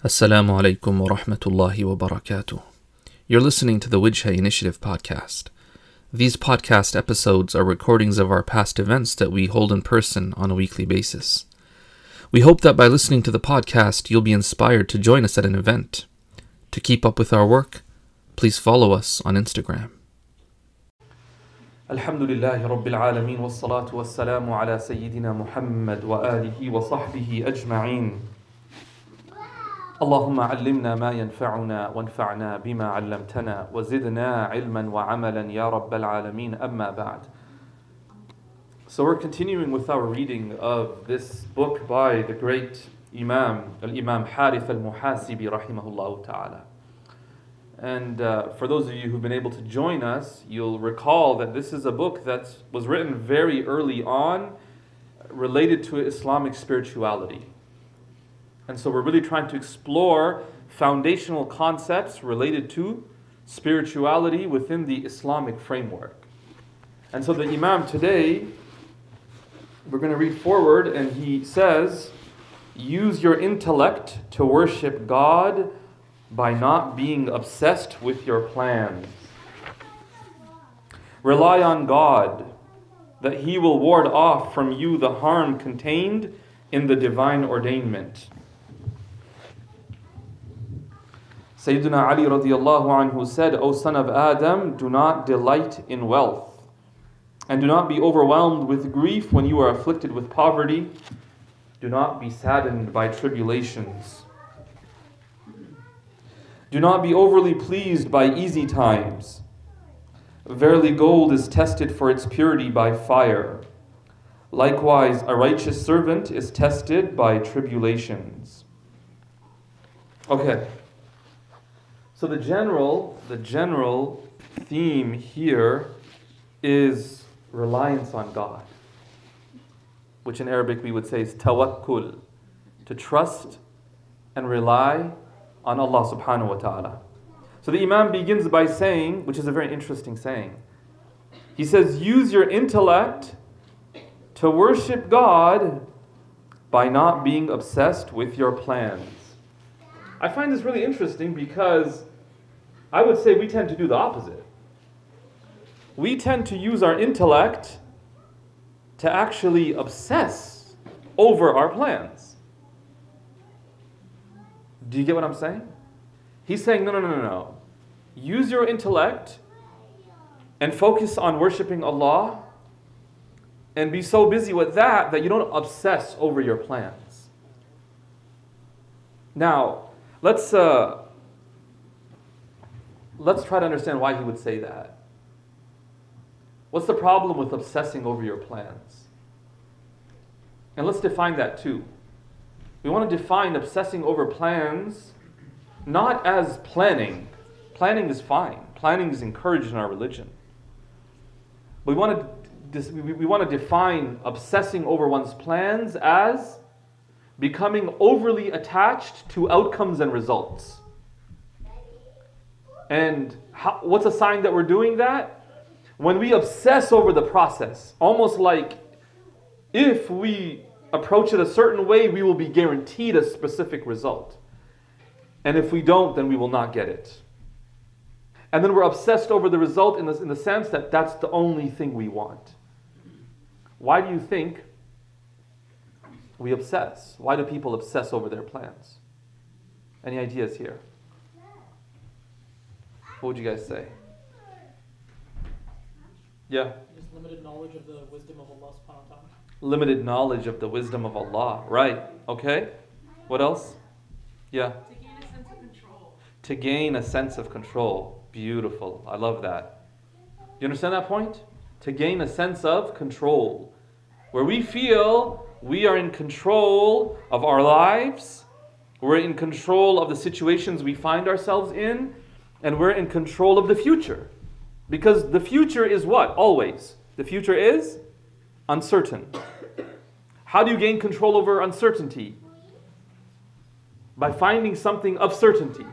Assalamu alaikum wa rahmatullahi wa barakatuh. You're listening to the Wijha Initiative podcast. These podcast episodes are recordings of our past events that we hold in person on a weekly basis. We hope that by listening to the podcast, you'll be inspired to join us at an event. To keep up with our work, please follow us on Instagram. الحمد لله رب العالمين والصلاة والسلام على سيدنا محمد وآله وصحبه أجمعين اللهم علمنا ما ينفعنا وانفعنا بما علمتنا وزدنا علما وعملا يا رب العالمين أما بعد So we're continuing with our reading of this book by the great Imam, Al-Imam Harith Al-Muhasibi rahimahullah ta'ala. And uh, for those of you who've been able to join us, you'll recall that this is a book that was written very early on related to Islamic spirituality. And so we're really trying to explore foundational concepts related to spirituality within the Islamic framework. And so the Imam today, we're going to read forward, and he says, Use your intellect to worship God by not being obsessed with your plans. Rely on God that He will ward off from you the harm contained in the divine ordainment. Sayyidina Ali radiallahu anhu said, O son of Adam, do not delight in wealth, and do not be overwhelmed with grief when you are afflicted with poverty. Do not be saddened by tribulations. Do not be overly pleased by easy times. Verily, gold is tested for its purity by fire. Likewise, a righteous servant is tested by tribulations. Okay. So the general, the general theme here is reliance on God, which in Arabic we would say is tawakkul, to trust and rely on Allah subhanahu wa ta'ala. So the Imam begins by saying, which is a very interesting saying, he says, use your intellect to worship God by not being obsessed with your plans. I find this really interesting because I would say we tend to do the opposite. We tend to use our intellect to actually obsess over our plans. Do you get what I'm saying? He's saying, no, no, no, no, no. Use your intellect and focus on worshiping Allah and be so busy with that that you don't obsess over your plans. Now, let's uh, let's try to understand why he would say that. What's the problem with obsessing over your plans? And let's define that too. We want to define obsessing over plans not as planning. Planning is fine, planning is encouraged in our religion. We want to, we want to define obsessing over one's plans as becoming overly attached to outcomes and results. And how, what's a sign that we're doing that? When we obsess over the process, almost like if we approach it a certain way, we will be guaranteed a specific result. And if we don't, then we will not get it. And then we're obsessed over the result in the, in the sense that that's the only thing we want. Why do you think we obsess? Why do people obsess over their plans? Any ideas here? What would you guys say? Yeah. Just limited knowledge of the wisdom of Allah subhanahu wa ta'ala. Limited knowledge of the wisdom of Allah. Right. Okay. What else? Yeah. To gain a sense of control. To gain a sense of control. Beautiful. I love that. You understand that point? To gain a sense of control. Where we feel we are in control of our lives, we're in control of the situations we find ourselves in, and we're in control of the future. Because the future is what? Always. The future is uncertain. How do you gain control over uncertainty? By finding something of certainty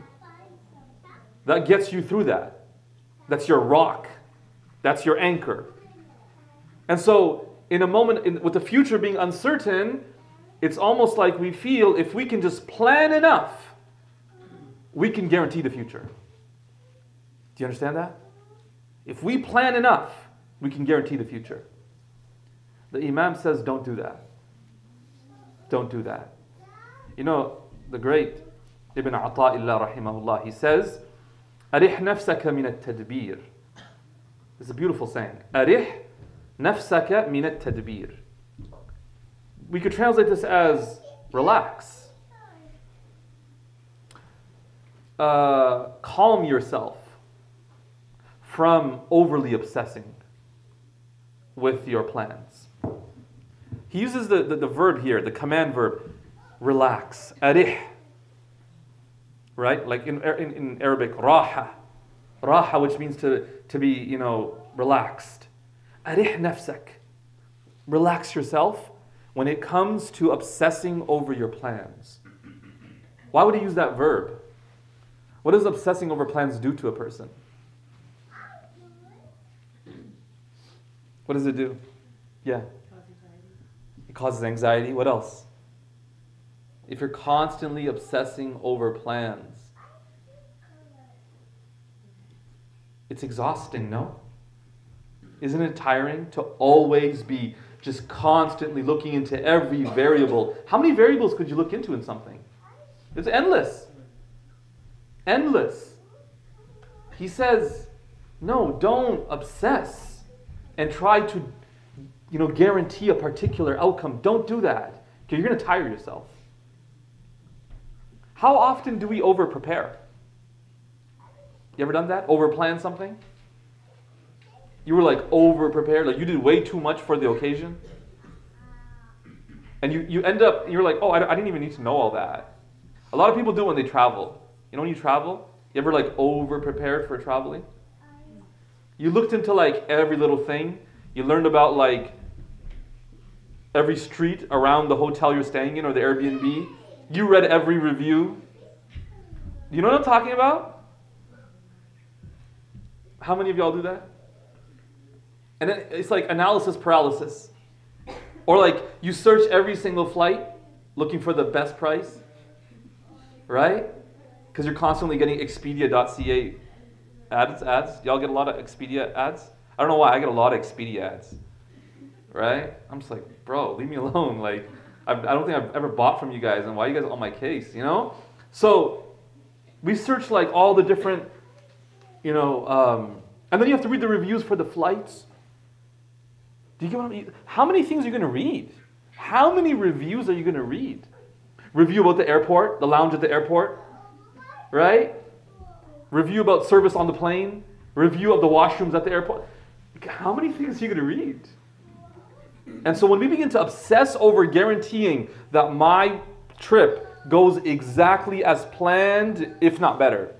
that gets you through that. That's your rock, that's your anchor. And so, in a moment, in, with the future being uncertain, it's almost like we feel if we can just plan enough we can guarantee the future. Do you understand that? If we plan enough, we can guarantee the future. The Imam says, don't do that. Don't do that. You know, the great Ibn Ata'illah rahimahullah, he says, أرح نفسك من التدبير. It's a beautiful saying. أرح نفسك من التدبير. We could translate this as relax. Uh, calm yourself from overly obsessing with your plans. He uses the, the, the verb here, the command verb, relax. Arih. Right? Like in, in, in Arabic, raha. Raha, which means to, to be, you know, relaxed. Arih nafsak. Relax yourself when it comes to obsessing over your plans. Why would he use that verb? What does obsessing over plans do to a person? What does it do? Yeah. It causes anxiety. What else? If you're constantly obsessing over plans, it's exhausting, no? Isn't it tiring to always be just constantly looking into every variable? How many variables could you look into in something? It's endless. Endless. He says, no, don't obsess and try to you know, guarantee a particular outcome. Don't do that because you're going to tire yourself. How often do we over prepare? You ever done that? Over plan something? You were like over prepared, like you did way too much for the occasion. And you, you end up, you're like, oh, I, I didn't even need to know all that. A lot of people do when they travel. You know, when you travel, you ever like over prepared for traveling? You looked into like every little thing. You learned about like every street around the hotel you're staying in or the Airbnb. You read every review. You know what I'm talking about? How many of y'all do that? And it's like analysis paralysis. Or like you search every single flight looking for the best price, right? Because you're constantly getting Expedia.ca ads. Ads. Y'all get a lot of Expedia ads. I don't know why I get a lot of Expedia ads, right? I'm just like, bro, leave me alone. Like, I've, I do not think I've ever bought from you guys, and why are you guys on my case? You know? So we search like all the different, you know, um, and then you have to read the reviews for the flights. Do you get what I mean? How many things are you going to read? How many reviews are you going to read? Review about the airport, the lounge at the airport, right? Review about service on the plane. Review of the washrooms at the airport. How many things are you going to read? And so when we begin to obsess over guaranteeing that my trip goes exactly as planned, if not better,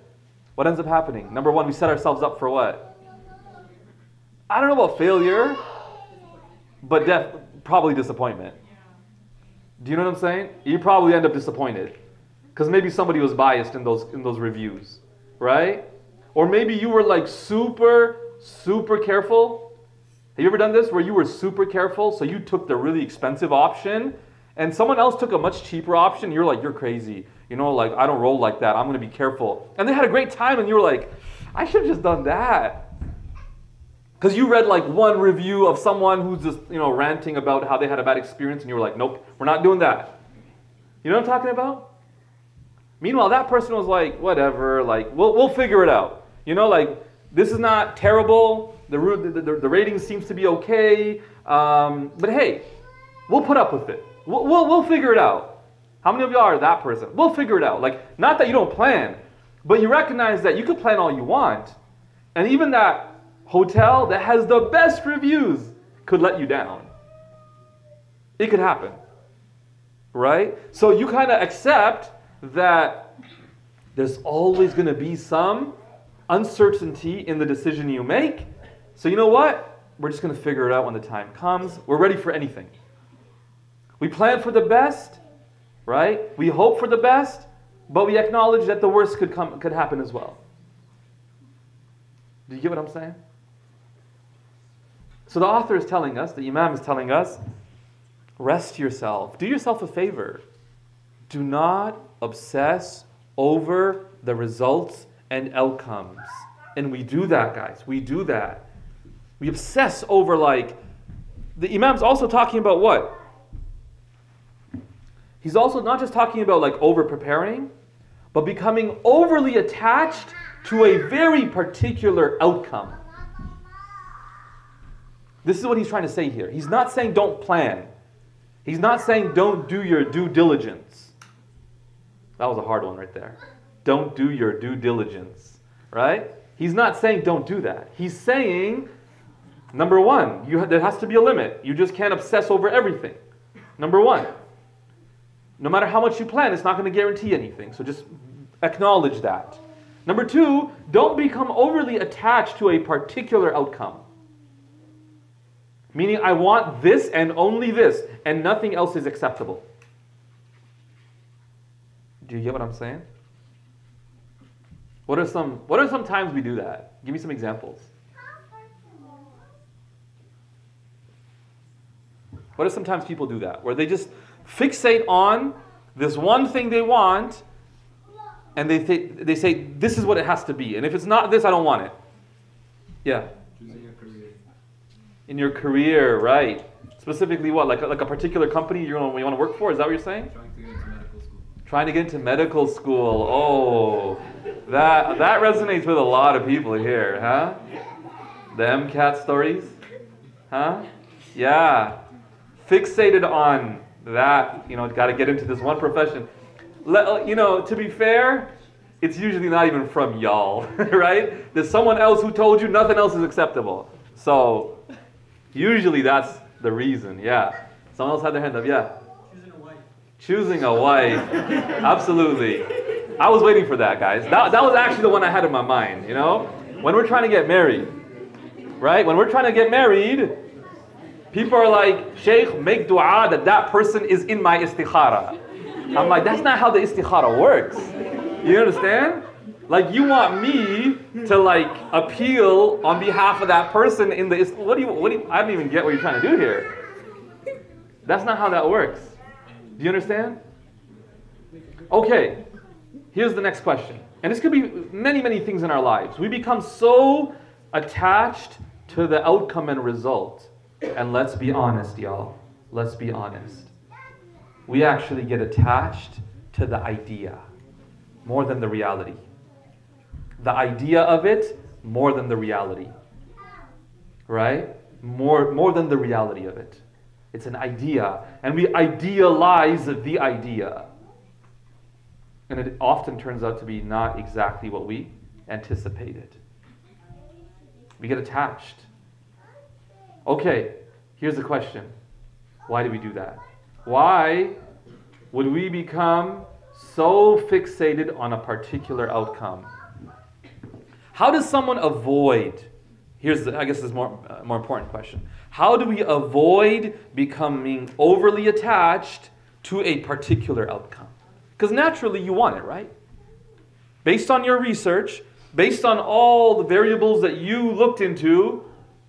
what ends up happening? Number one, we set ourselves up for what? I don't know about failure, but def- probably disappointment. Do you know what I'm saying? You probably end up disappointed because maybe somebody was biased in those in those reviews, right? Or maybe you were like super super careful have you ever done this where you were super careful, so you took the really expensive option, and someone else took a much cheaper option? You're like, you're crazy. You know, like, I don't roll like that. I'm going to be careful. And they had a great time, and you were like, I should have just done that. Because you read like one review of someone who's just, you know, ranting about how they had a bad experience, and you were like, nope, we're not doing that. You know what I'm talking about? Meanwhile, that person was like, whatever, like, we'll, we'll figure it out. You know, like, this is not terrible. The, the, the, the rating seems to be okay. Um, but hey, we'll put up with it. We'll, we'll, we'll figure it out. How many of y'all are that person? We'll figure it out. Like, not that you don't plan, but you recognize that you can plan all you want. And even that hotel that has the best reviews could let you down. It could happen. Right? So you kind of accept that there's always going to be some uncertainty in the decision you make. So, you know what? We're just going to figure it out when the time comes. We're ready for anything. We plan for the best, right? We hope for the best, but we acknowledge that the worst could, come, could happen as well. Do you get what I'm saying? So the author is telling us, the Imam is telling us, rest yourself. Do yourself a favor. Do not obsess over the results and outcomes. And we do that, guys. We do that. We obsess over, like, the Imam's also talking about what? He's also not just talking about like over preparing, but becoming overly attached to a very particular outcome. This is what he's trying to say here. He's not saying don't plan. He's not saying don't do your due diligence. That was a hard one right there. Don't do your due diligence, right? He's not saying don't do that. He's saying, number one, you, there has to be a limit. You just can't obsess over everything. Number one, no matter how much you plan, it's not going to guarantee anything. So just acknowledge that. Number two, don't become overly attached to a particular outcome. Meaning, I want this and only this, and nothing else is acceptable. Do you get what I'm saying? What are some what are some times we do that? Give me some examples. What are sometimes people do that? Where they just fixate on this one thing they want and they, th- they say, this is what it has to be. And if it's not this, I don't want it. Yeah. In your career, right. Specifically, what? Like a, like a particular company you want to work for? Is that what you're saying? Trying to get into medical school. Oh, that, that resonates with a lot of people here, huh? The MCAT stories? Huh? Yeah. Fixated on that, you know, got to get into this one profession. Let, uh, you know, to be fair, it's usually not even from y'all, right? There's someone else who told you nothing else is acceptable. So, usually that's the reason, yeah. Someone else had their hand up, yeah. Choosing a wife. Absolutely. I was waiting for that, guys. That, that was actually the one I had in my mind, you know? When we're trying to get married, right? When we're trying to get married, people are like, Sheikh, make dua that that person is in my istikhara. I'm like, that's not how the istikhara works. You understand? Like you want me to like appeal on behalf of that person in the what do you what do you, I don't even get what you're trying to do here. That's not how that works. Do you understand? Okay, here's the next question. And this could be many, many things in our lives. We become so attached to the outcome and result. And let's be honest, y'all. Let's be honest. We actually get attached to the idea more than the reality. The idea of it more than the reality. Right? More, more than the reality of it. It's an idea. And we idealize the idea. And it often turns out to be not exactly what we anticipated. We get attached. Okay, here's the question why do we do that? Why would we become so fixated on a particular outcome? How does someone avoid? Here's, the, I guess, this is more uh, more important question. How do we avoid becoming overly attached to a particular outcome? Because naturally, you want it, right? Based on your research, based on all the variables that you looked into,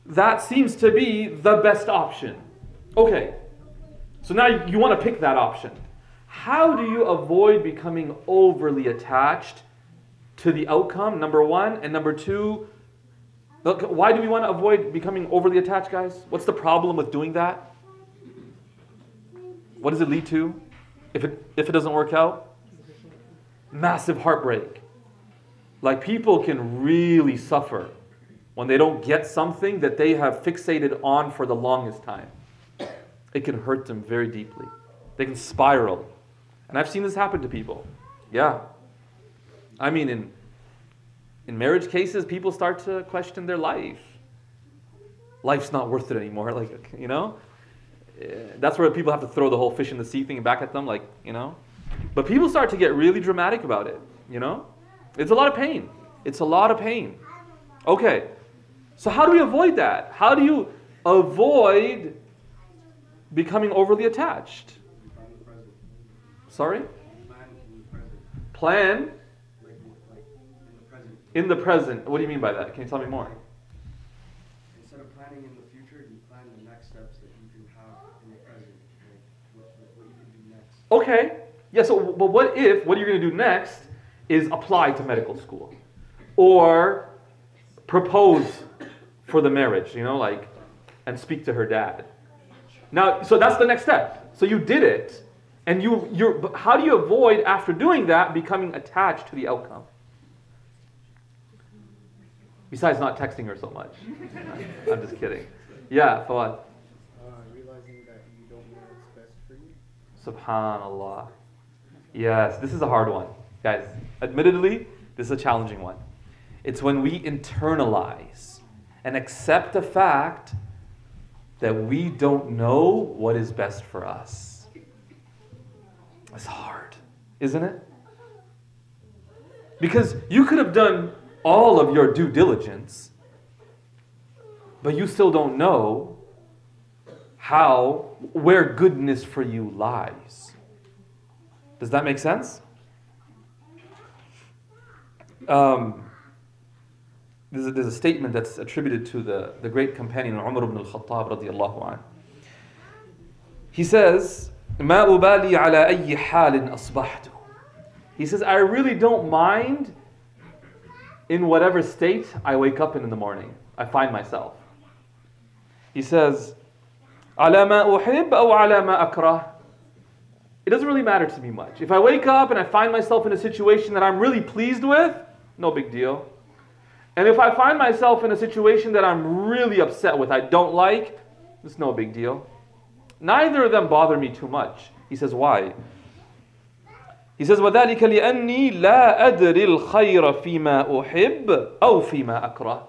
that seems to be the best option. Okay, so now you want to pick that option. How do you avoid becoming overly attached to the outcome, number one? And number two, look, why do we want to avoid becoming overly attached, guys? What's the problem with doing that? What does it lead to if it, if it doesn't work out? Massive heartbreak. Like people can really suffer when they don't get something that they have fixated on for the longest time. It can hurt them very deeply. They can spiral. And I've seen this happen to people. Yeah. I mean, in, in marriage cases, people start to question their life. Life's not worth it anymore. Like, you know? Eh, That's where people have to throw the whole fish in the sea thing back at them, like, you know? But people start to get really dramatic about it, you know? It's a lot of pain. It's a lot of pain. Okay. So, how do we avoid that? How do you avoid becoming overly attached? Plan the present. Sorry? Plan in the present. Plan Like, like in the present. In the present. What do you mean by that? Can you tell me more? Instead of planning in the future, you plan the next steps that you can have in the present. Like what, what you can do next. Okay. Yeah, so but what if what you're going to do next is apply to medical school or propose for the marriage, you know, like, and speak to her dad. Now, so that's the next step. So you did it, and you, you're, how do you avoid after doing that becoming attached to the outcome? Besides not texting her so much. I'm just kidding. Yeah, Fawad. Uh, realizing that you don't know what's best for you. Subhanallah. Yes, this is a hard one. Guys, admittedly, this is a challenging one. It's when we internalize and accept the fact that we don't know what is best for us. It's hard, isn't it? Because you could have done all of your due diligence, but you still don't know how, where goodness for you lies. Does that make sense? Um, there's, a, there's a statement that's attributed to the, the great companion Umar ibn al-Khattab radiallahu anhu. He says, ما أبالي على أي حال أصبحت. He says, I really don't mind in whatever state I wake up in in the morning. I find myself. He says, على ما أحب أو على ما أكره. It doesn't really matter to me much. If I wake up and I find myself in a situation that I'm really pleased with, no big deal. And if I find myself in a situation that I'm really upset with, I don't like, it's no big deal. Neither of them bother me too much. He says, why? He says, وَذَلِكَ لِأَنِّي لَا أَدْرِ الْخَيْرَ فِيمَا أُحِبْ أَوْ فِيمَا أَكْرَهُ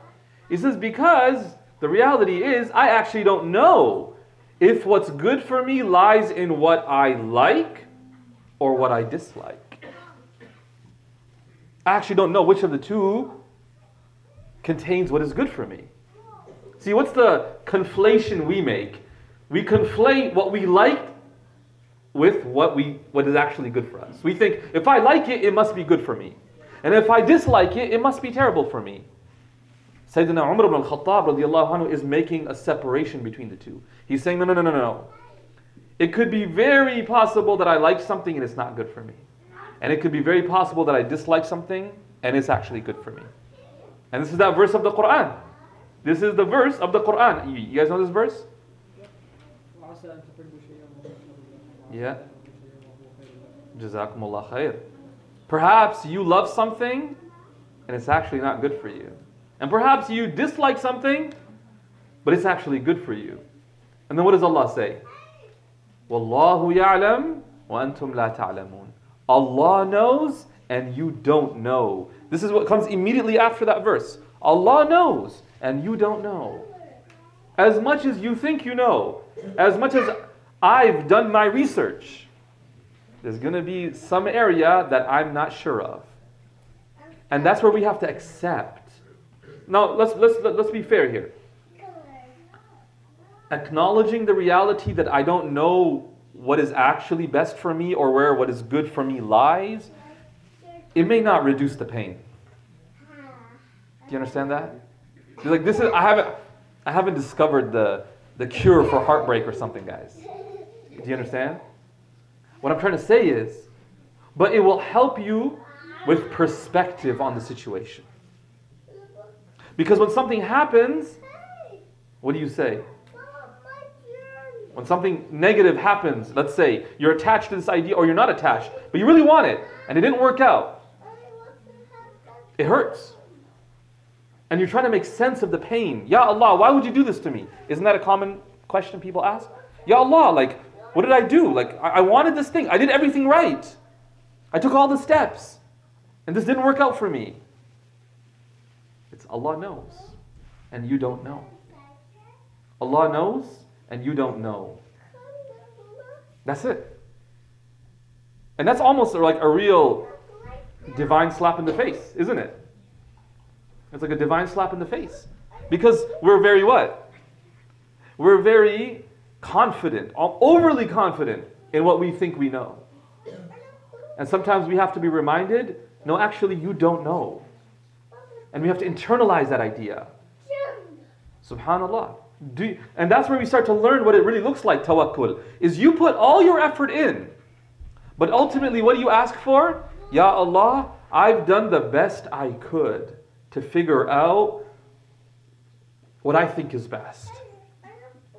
He says, because the reality is, I actually don't know if what's good for me lies in what I like or what I dislike. I actually don't know which of the two contains what is good for me. See, what's the conflation we make? We conflate what we like with what, we, what is actually good for us. We think, if I like it, it must be good for me. And if I dislike it, it must be terrible for me. Sayyidina Umar ibn al-Khattab anhu, is making a separation between the two. He's saying, no, no, no, no, no. It could be very possible that I like something and it's not good for me. And it could be very possible that I dislike something and it's actually good for me. And this is that verse of the Quran. This is the verse of the Quran. You, you guys know this verse? Yeah. Yeah. Jazakumullah khair. Perhaps you love something and it's actually not good for you. And perhaps you dislike something, but it's actually good for you. And then what does Allah say? Wallahu ya'lam wa antum la ta'lamun. Allah knows and you don't know. This is what comes immediately after that verse. Allah knows and you don't know. As much as you think you know, as much as I've done my research, there's going to be some area that I'm not sure of. And that's where we have to accept. Now, let's, let's, let's be fair here. Acknowledging the reality that I don't know what is actually best for me or where what is good for me lies, it may not reduce the pain. Do you understand that? You're like this is I haven't I haven't discovered the the cure for heartbreak or something, guys. Do you understand? What I'm trying to say is, but it will help you with perspective on the situation. Because when something happens, what do you say? When something negative happens, let's say you're attached to this idea or you're not attached, but you really want it and it didn't work out, it hurts. And you're trying to make sense of the pain. Ya Allah, why would you do this to me? Isn't that a common question people ask? Ya Allah, like, what did I do? Like, I, I wanted this thing. I did everything right. I took all the steps. And this didn't work out for me. It's Allah knows. And you don't know. Allah knows and you don't know. That's it. And that's almost like a real divine slap in the face, isn't it? It's like a divine slap in the face. Because we're very what? We're very confident, overly confident in what we think we know. And sometimes we have to be reminded no, actually, you don't know. And we have to internalize that idea. Subhanallah. You- and that's where we start to learn what it really looks like, tawakkul. Is you put all your effort in, but ultimately, what do you ask for? Ya Allah, I've done the best I could to figure out what I think is best.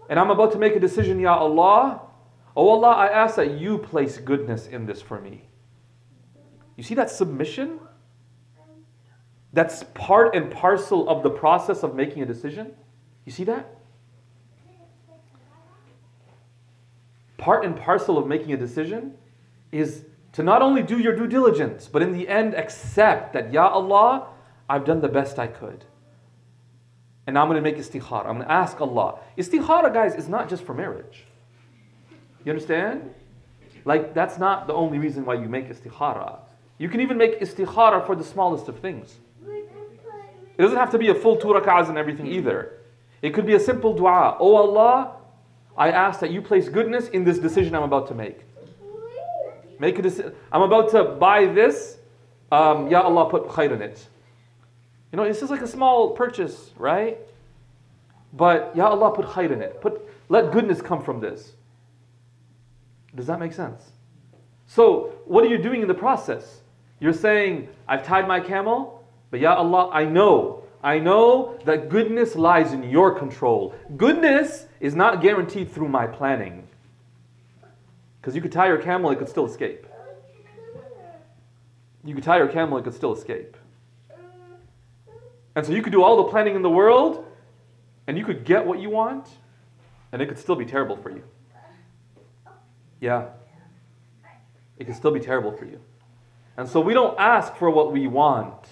And I'm about to make a decision, Ya Allah. Oh Allah, I ask that you place goodness in this for me. You see that submission? That's part and parcel of the process of making a decision. You see that? Part and parcel of making a decision is to not only do your due diligence, but in the end accept that, Ya Allah, I've done the best I could. And I'm going to make istikhara. I'm going to ask Allah. Istikhara, guys, is not just for marriage. You understand? Like, that's not the only reason why you make istikhara. You can even make istikhara for the smallest of things. It doesn't have to be a full rak'ahs and everything either. It could be a simple dua. Oh Allah, I ask that you place goodness in this decision I'm about to make. Make a decision. I'm about to buy this. Um, ya Allah, put khair in it. You know, it's just like a small purchase, right? But Ya Allah, put khair in it. Put, let goodness come from this. Does that make sense? So, what are you doing in the process? You're saying, I've tied my camel, but Ya Allah, I know, I know that goodness lies in your control. Goodness is not guaranteed through my planning. Because you could tie your camel, it could still escape. You could tie your camel, it could still escape. And so you could do all the planning in the world, and you could get what you want, and it could still be terrible for you. Yeah. It could still be terrible for you. And so we don't ask for what we want.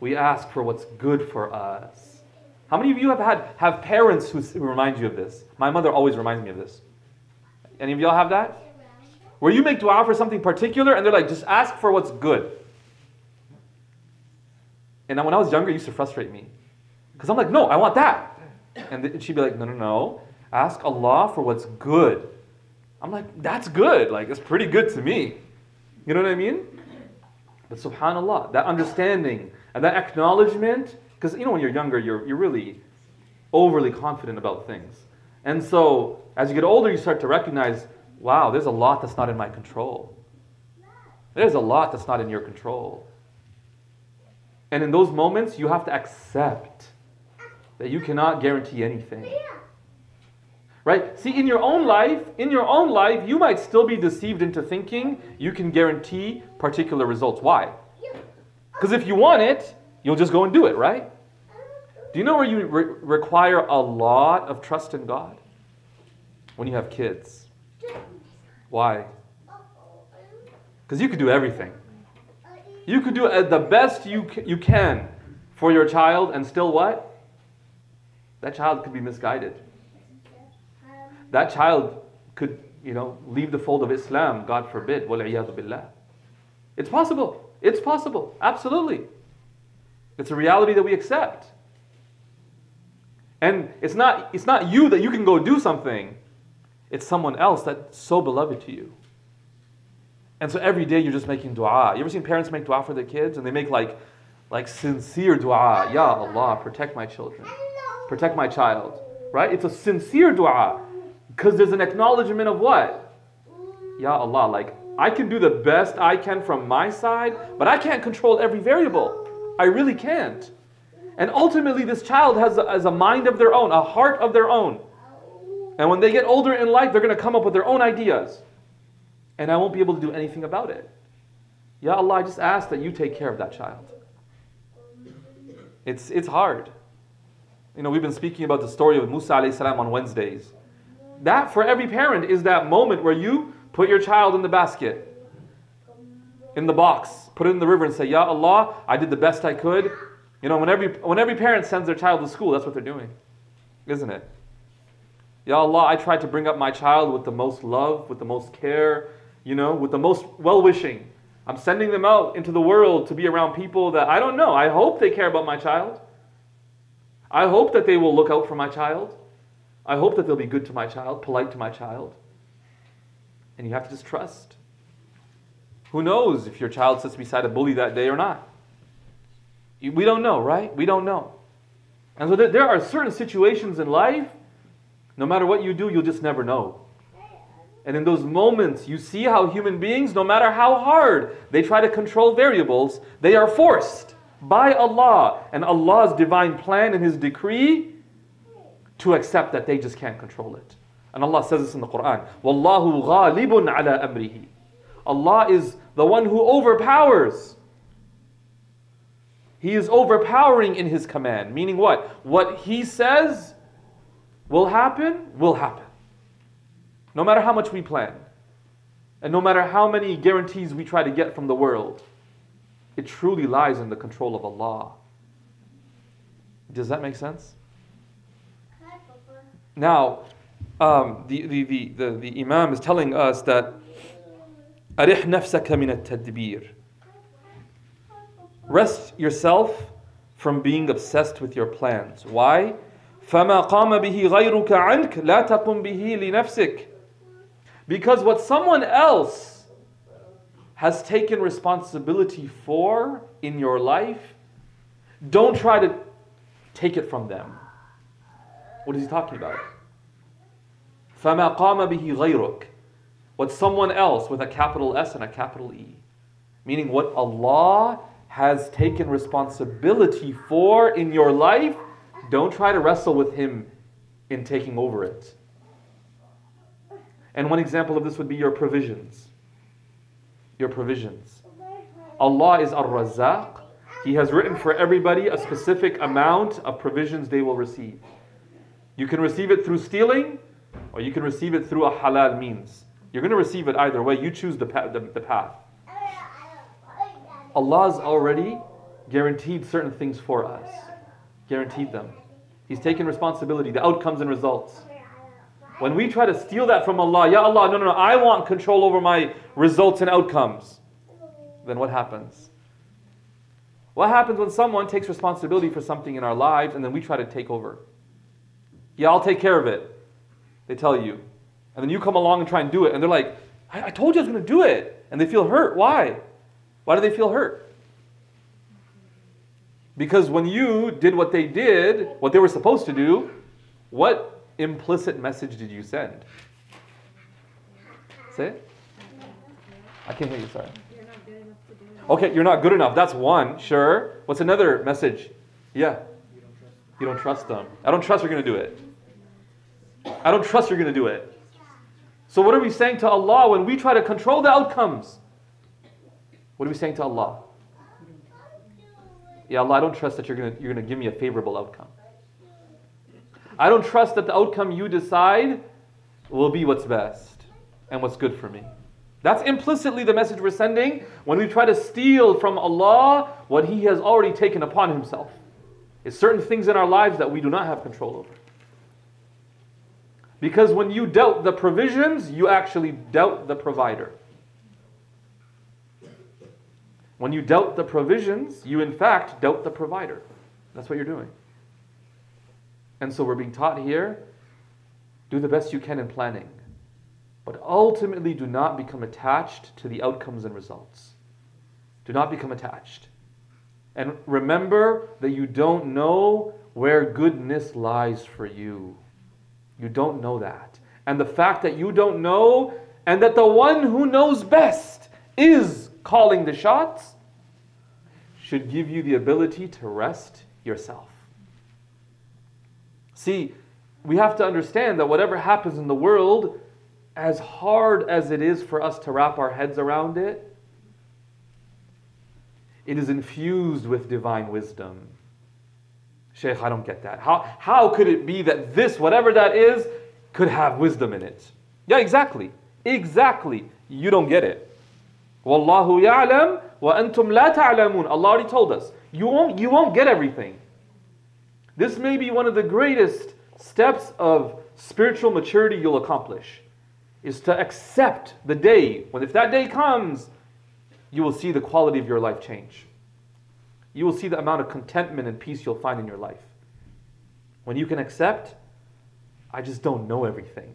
We ask for what's good for us. How many of you have had have parents who, remind you of this? My mother always reminds me of this. Any of y'all have that? Where you make dua for something particular and they're like, just ask for what's good. And when I was younger, it used to frustrate me. Because I'm like, no, I want that. And she'd be like, no, no, no. Ask Allah for what's good. I'm like, that's good. Like, it's pretty good to me. You know what I mean? But subhanAllah, that understanding and that acknowledgement, because you know, when you're younger, you're, you're really overly confident about things. And so, as you get older, you start to recognize, wow, there's a lot that's not in my control. There's a lot that's not in your control. And in those moments, you have to accept that you cannot guarantee anything. Right? See, in your own life, in your own life, you might still be deceived into thinking you can guarantee particular results. Why? Because if you want it, you'll just go and do it, right? Do you know where you re- require a lot of trust in God? When you have kids. Why? Because you could do everything. You could do uh, the best you, you can for your child, and still what? That child could be misguided. That child could, you know, leave the fold of Islam, God forbid. It's possible. It's possible. Absolutely. It's a reality that we accept. And it's not, it's not you that you can go do something. It's someone else that's so beloved to you. And so every day you're just making dua. You ever seen parents make dua for their kids? And they make like, like sincere dua. Ya Allah, protect my children. Protect my child. Right? It's a sincere dua. Because there's an acknowledgement of what? Ya Allah, like, I can do the best I can from my side, but I can't control every variable. I really can't. And ultimately, this child has a, has a mind of their own, a heart of their own. And when they get older in life, they're going to come up with their own ideas. And I won't be able to do anything about it. Ya Allah, I just ask that you take care of that child. It's, it's hard. You know, we've been speaking about the story of Musa alayhi salam on Wednesdays. That, for every parent, is that moment where you put your child in the basket, in the box, put it in the river and say, Ya Allah, I did the best I could. You know, when every, when every parent sends their child to school, that's what they're doing, isn't it? Ya Allah, I tried to bring up my child with the most love, with the most care, you know, with the most well wishing. I'm sending them out into the world to be around people that I don't know. I hope they care about my child. I hope that they will look out for my child. I hope that they'll be good to my child, polite to my child. And you have to just trust. Who knows if your child sits beside a bully that day or not? We don't know, right? We don't know. And so there are certain situations in life, no matter what you do, you'll just never know. And in those moments, you see how human beings, no matter how hard they try to control variables, they are forced by Allah and Allah's divine plan and His decree to accept that they just can't control it. And Allah says this in the Quran Wallahu ghalibun ala amrihi. Allah is the one who overpowers. He is overpowering in His command. Meaning what? What He says will happen, will happen. No matter how much we plan, and no matter how many guarantees we try to get from the world, it truly lies in the control of Allah. Does that make sense? Now, um, the, the, the, the, the Imam is telling us that أرح نفسك من التدبير Rest yourself from being obsessed with your plans. Why? فما قام به غيرك عنك لا تقم به لنفسك because what someone else has taken responsibility for in your life, don't try to take it from them. What is he talking about? فَمَا قَامَ بِهِ غَيْرُكَ What someone else with a capital S and a capital E. Meaning what Allah has taken responsibility for in your life, don't try to wrestle with Him in taking over it. And one example of this would be your provisions. Your provisions. Allah is Ar Razzaq. He has written for everybody a specific amount of provisions they will receive. You can receive it through stealing, or you can receive it through a halal means. You're going to receive it either way. You choose the, path. The, the path. Allah's already guaranteed certain things for us. Guaranteed them. He's taken responsibility, the outcomes and results. When we try to steal that from Allah, Ya Allah, no, no, no, I want control over my results and outcomes, then what happens? What happens when someone takes responsibility for something in our lives and then we try to take over? Yeah, I'll take care of it. They tell you. And then you come along and try and do it, and they're like, I, I told you I was going to do it. And they feel hurt. Why? Why do they feel hurt? Because when you did what they did, what they were supposed to do, what implicit message did you send? Say it. I can't hear you, sorry. Okay, you're not good enough. That's one, sure. What's another message? Yeah. You don't trust them. I don't trust you're going to do it. I don't trust you're going to do it. So, what are we saying to Allah when we try to control the outcomes? What are we saying to Allah? Yeah, Allah, I don't trust that you're going to, you're going to give me a favorable outcome. I don't trust that the outcome you decide will be what's best and what's good for me. That's implicitly the message we're sending when we try to steal from Allah what He has already taken upon Himself. It's certain things in our lives that we do not have control over. Because when you doubt the provisions, you actually doubt the provider. When you doubt the provisions, you in fact doubt the provider. That's what you're doing. And so we're being taught here do the best you can in planning, but ultimately do not become attached to the outcomes and results. Do not become attached. And remember that you don't know where goodness lies for you. You don't know that. And the fact that you don't know and that the one who knows best is calling the shots should give you the ability to rest yourself. See, we have to understand that whatever happens in the world, as hard as it is for us to wrap our heads around it, it is infused with divine wisdom. Sheikh, I don't get that. How, how could it be that this, whatever that is, could have wisdom in it? Yeah, exactly. Exactly. You don't get it. Wallahu ya'lam wa antum la ta'lamun. Allah already told us. You won't, you won't get everything. This may be one of the greatest steps of spiritual maturity you'll accomplish is to accept the day when if that day comes you will see the quality of your life change. You will see the amount of contentment and peace you'll find in your life. When you can accept i just don't know everything.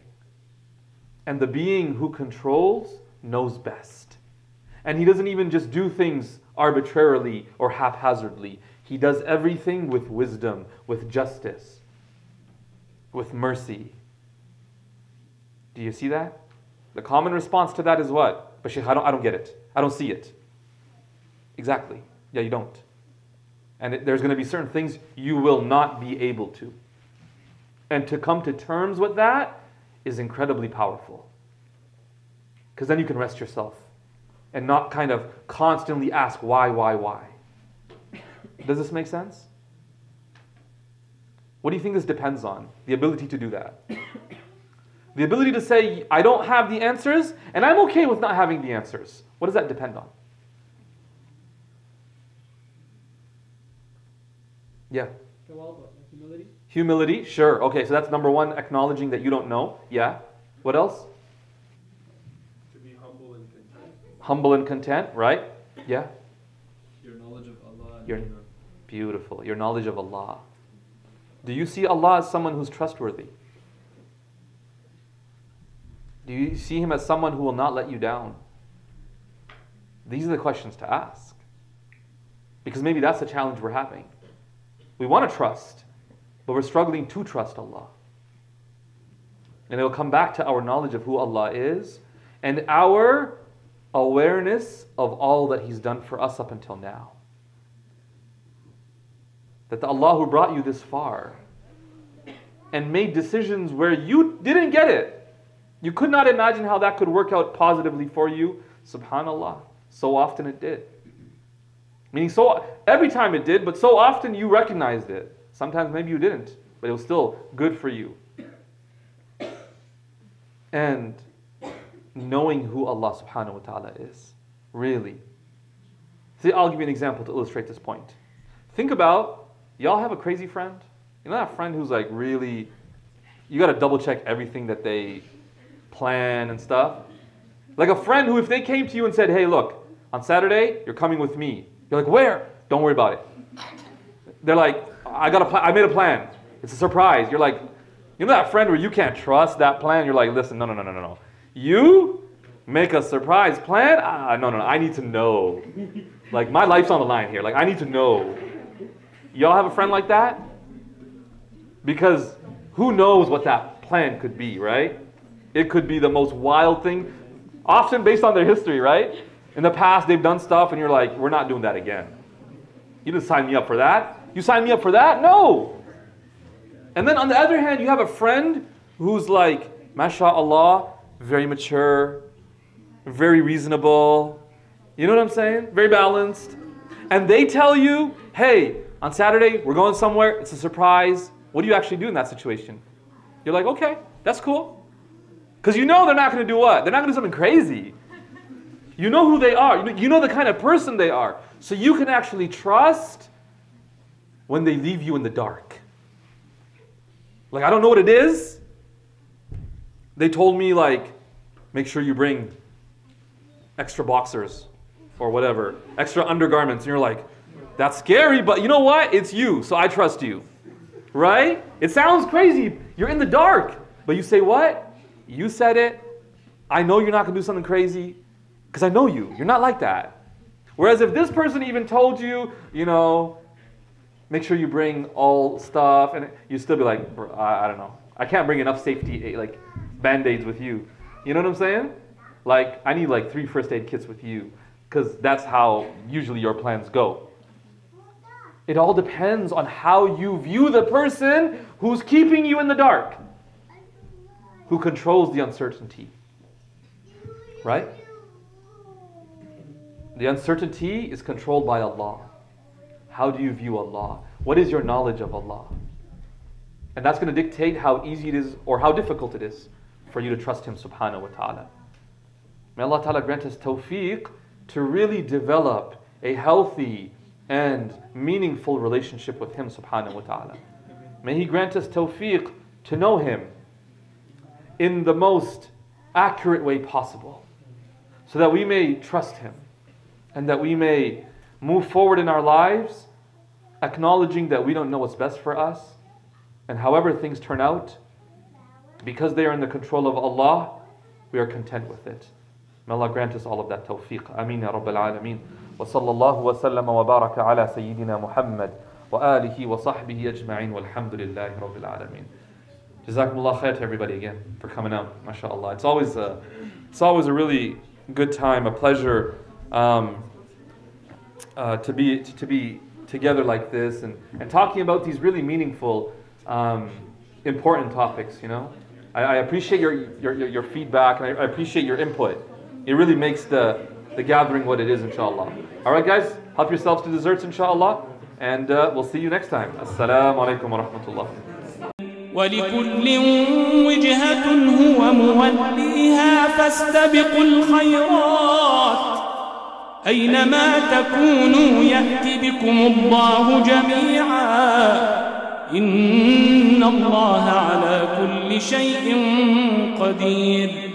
And the being who controls knows best. And he doesn't even just do things arbitrarily or haphazardly he does everything with wisdom, with justice, with mercy. Do you see that? The common response to that is what? But Shaykh, I don't, I don't get it. I don't see it. Exactly. Yeah, you don't. And it, there's going to be certain things you will not be able to. And to come to terms with that is incredibly powerful. Because then you can rest yourself and not kind of constantly ask why, why, why. Does this make sense? What do you think this depends on? The ability to do that. The ability to say, I don't have the answers, and I'm okay with not having the answers. What does that depend on? Yeah. Humility. Humility, sure. Okay, so that's number one, acknowledging that you don't know. Yeah. What else? To be humble and content. Humble and content, right? Yeah. Your knowledge of Allah. and Your- Iman. Beautiful. Your knowledge of Allah. Do you see Allah as someone who's trustworthy? Do you see Him as someone who will not let you down? These are the questions to ask. Because maybe that's the challenge we're having. We want to trust, but we're struggling to trust Allah. And it'll come back to our knowledge of who Allah is and our awareness of all that He's done for us up until now. That the Allah who brought you this far and made decisions where you didn't get it. You could not imagine how that could work out positively for you. Subhanallah. So often it did. Meaning, so every time it did, but so often you recognized it. Sometimes maybe you didn't, but it was still good for you. And knowing who Allah subhanahu wa ta'ala is. Really. See, I'll give you an example to illustrate this point. Think about, y'all have a crazy friend? You know that friend who's like really, you gotta double check everything that they plan and stuff? Like a friend who, if they came to you and said, hey, look, on Saturday, you're coming with me. You're like, where? Don't worry about it. They're like, I got a pla- I made a plan. It's a surprise. You're like, you know that friend where you can't trust that plan? You're like, listen, no, no, no, no, no, no. You make a surprise plan? Ah, no, no, no. I need to know. Like, my life's on the line here. Like, I need to know. Y'all have a friend like that? Because who knows what that plan could be, right? It could be the most wild thing, often based on their history, right? In the past, they've done stuff, and you're like, we're not doing that again. You didn't sign me up for that. You signed me up for that? No. And then on the other hand, you have a friend who's like, mashallah, very mature, very reasonable. You know what I'm saying? Very balanced. And they tell you, hey, on Saturday, we're going somewhere, it's a surprise. What do you actually do in that situation? You're like, okay, that's cool. Because you know they're not going to do what? They're not going to do something crazy. You know who they are. You know- the kind of person they are. So you can actually trust when they leave you in the dark. Like, I don't know what it is. They told me, like, make sure you bring extra boxers or whatever, extra undergarments. And you're like, that's scary, but you know what? It's you, so I trust you. Right? It sounds crazy. You're in the dark. But you say, what? You said it. I know you're not going to do something crazy because I know you. You're not like that. Whereas if this person even told you, you know, make sure you bring all stuff, and you still be like, "Bro, I, I don't know. I can't bring enough safety, eh, like, band aids with you. You know what I'm saying? Like, I need like three first aid kits with you because that's how usually your plans go. It all depends on how you view the person who's keeping you in the dark, who controls the uncertainty. Right? The uncertainty is controlled by Allah. How do you view Allah? What is your knowledge of Allah? And that's going to dictate how easy it is or how difficult it is for you to trust Him subhanahu wa ta'ala. May Allah ta'ala grant us tawfiq to really develop a healthy and meaningful relationship with Him subhanahu wa ta'ala. May He grant us tawfiq to know Him in the most accurate way possible so that we may trust Him and that we may move forward in our lives acknowledging that we don't know what's best for us and however things turn out because they are in the control of Allah we are content with it. May Allah grant us all of that tawfiq. Ameen ya rabbal alameen sallama wa baraka ala sayyidina Muhammad wa alihi wa sahbihi ajma'in walhamdulillahi rabbil alameen Jazakumullah khair to everybody again for coming out, mashallah. It's always a, it's always a really good time, a pleasure um, uh, to, be, to be together like this and, and talking about these really meaningful, um, important topics, you know. I, I appreciate your, your, your, your feedback and I, I appreciate your input. It really makes the, the gathering what it is, inshallah. All right, guys, help yourselves to desserts, inshallah. And uh, we'll see you next time. Assalamu alaikum wa rahmatullah. ولكل وجهة هو موليها فاستبقوا الخيرات أينما تكونوا يأتي بكم الله جميعا إن الله على كل شيء قدير